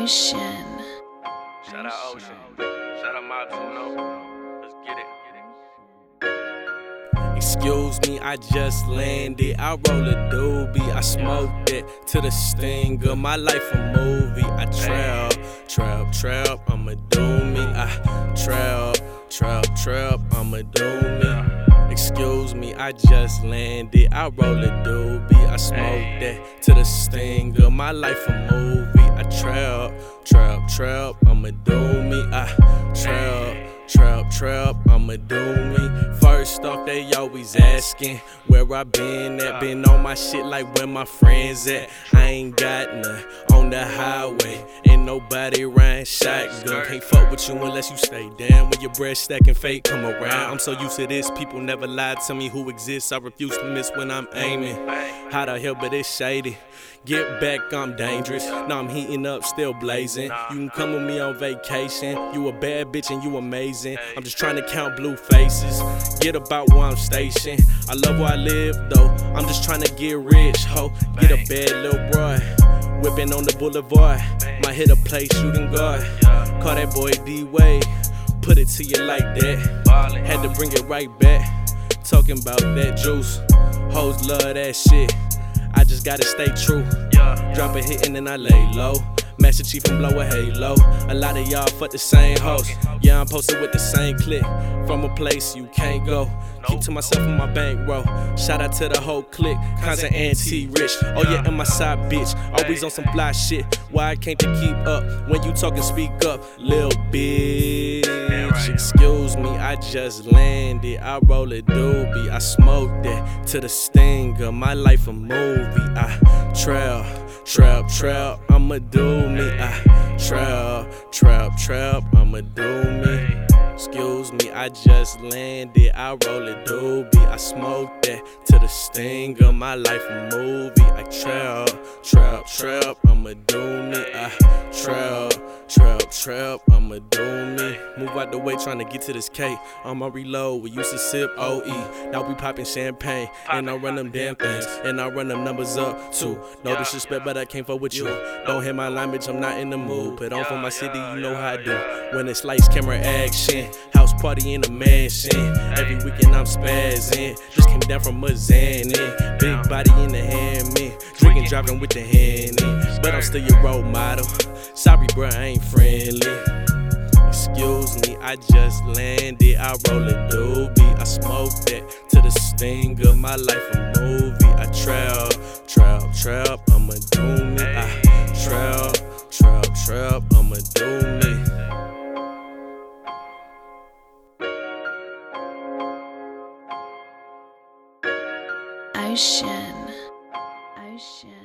Ocean. Shout out Ocean. Shout out Mob Tuno. Let's get it. Excuse me, I just landed. I roll a doobie, I smoked it to the stinger. My life a movie. I trap, trap, trap. I'ma do me. I trap, trap, trap. I'ma do me. Excuse me, I just landed. I roll a doobie, I smoked that to the stinger. My life a movie. I trap, trap, trap. I'ma do me. I trap. Trap, trap, I'ma do me. First off, they always asking where I been at. Uh. Been on my shit like where my friends at. I ain't got none the highway. Ain't nobody riding shotgun. Can't fuck with you unless you stay down. When your bread stacking fake come around. I'm so used to this. People never lied to me who exists. I refuse to miss when I'm aiming. How the hell, but it's shady. Get back, I'm dangerous. Now I'm heating up, still blazing. You can come with me on vacation. You a bad bitch and you amazing. I'm just trying to count blue faces. Get about where I'm stationed. I love where I live though. I'm just trying to get rich, ho. Get a bad little boy. Whipping on the boulevard. Might hit a play shooting guard. Call that boy D Wade. Put it to you like that. Had to bring it right back. Talking about that juice. Hoes love that shit. I just gotta stay true. Drop a hit and then I lay low. Chief and blow a halo. A lot of y'all fuck the same host. Yeah, I'm posted with the same clip. From a place you can't go. Keep to myself in my bank bankroll. Shout out to the whole clique. Constant anti rich. Oh yeah, and my side bitch. Always on some fly shit. Why I can't to keep up? When you talking, speak up. Lil bitch. Excuse me, I just landed. I roll a doobie. I smoked that to the stinger. My life a movie. I trail, trap, trap. I'ma do me. I trap, trap, trap. I'ma do me. Excuse me, I just landed. I roll a doobie. I smoked that to the sting of My life movie. I trap, trap, trap. I'ma do me. I trap, trap, trap. I'ma do me. Move out the way, trying to get to this K. On my reload, we used to sip OE. Now we popping champagne. And I run them damn things. And I run them numbers up too. No disrespect, but I can't fuck with you. Don't hit my line, bitch. I'm not in the mood. Put on for my city, you know how I do. When it's lights, camera, action. House party in a mansion. Every weekend I'm spazzing. Just came down from Mazani. Big body in the hand, me. Drinking, driving with the hand. But I'm still your role model. Sorry, bro, I ain't friendly. Excuse me, I just landed. I roll a doobie. I smoke that to the sting of My life a movie. I trap, trap, trap. I'ma do me. I Ocean. Ocean.